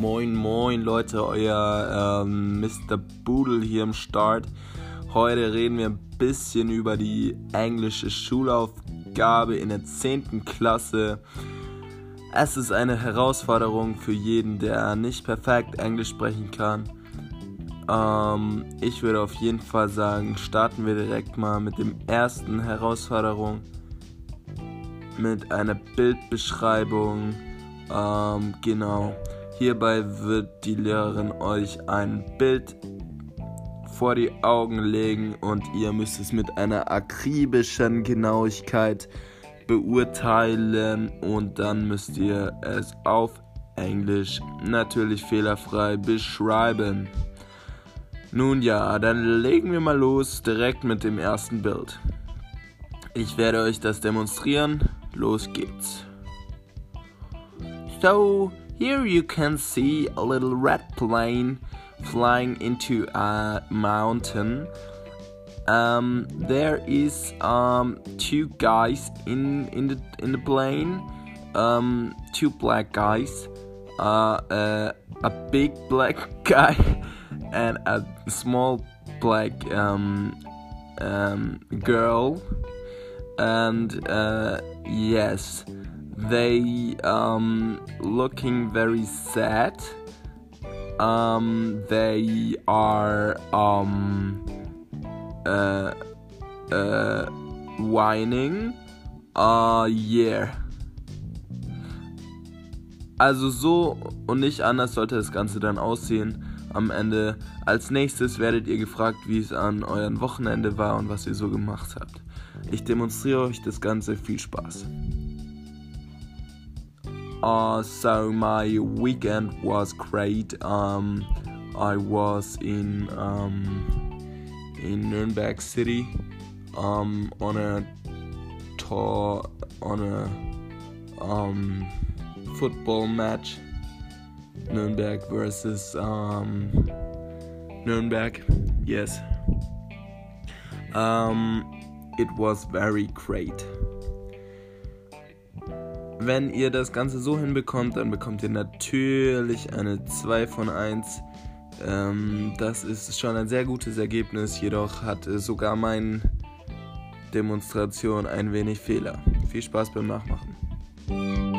Moin, moin, Leute, euer ähm, Mr. Boodle hier im Start. Heute reden wir ein bisschen über die englische Schulaufgabe in der 10. Klasse. Es ist eine Herausforderung für jeden, der nicht perfekt Englisch sprechen kann. Ähm, ich würde auf jeden Fall sagen, starten wir direkt mal mit dem ersten Herausforderung. Mit einer Bildbeschreibung. Ähm, genau. Hierbei wird die Lehrerin euch ein Bild vor die Augen legen und ihr müsst es mit einer akribischen Genauigkeit beurteilen und dann müsst ihr es auf Englisch natürlich fehlerfrei beschreiben. Nun ja, dann legen wir mal los direkt mit dem ersten Bild. Ich werde euch das demonstrieren. Los geht's. So, Here you can see a little red plane flying into a mountain. Um, there is um, two guys in in the in the plane. Um, two black guys. Uh, uh, a big black guy and a small black um, um, girl. And uh, yes they um, looking very sad. Um, they are um, uh, uh, whining. Uh, yeah. Also so und nicht anders sollte das Ganze dann aussehen am Ende. Als nächstes werdet ihr gefragt, wie es an euren Wochenende war und was ihr so gemacht habt. Ich demonstriere euch das Ganze. Viel Spaß. Uh, so my weekend was great. Um, I was in um, in Nuremberg City um, on a tour on a um, football match. Nuremberg versus um, Nuremberg. Yes. Um, it was very great. Wenn ihr das Ganze so hinbekommt, dann bekommt ihr natürlich eine 2 von 1. Ähm, das ist schon ein sehr gutes Ergebnis, jedoch hat sogar meine Demonstration ein wenig Fehler. Viel Spaß beim Nachmachen.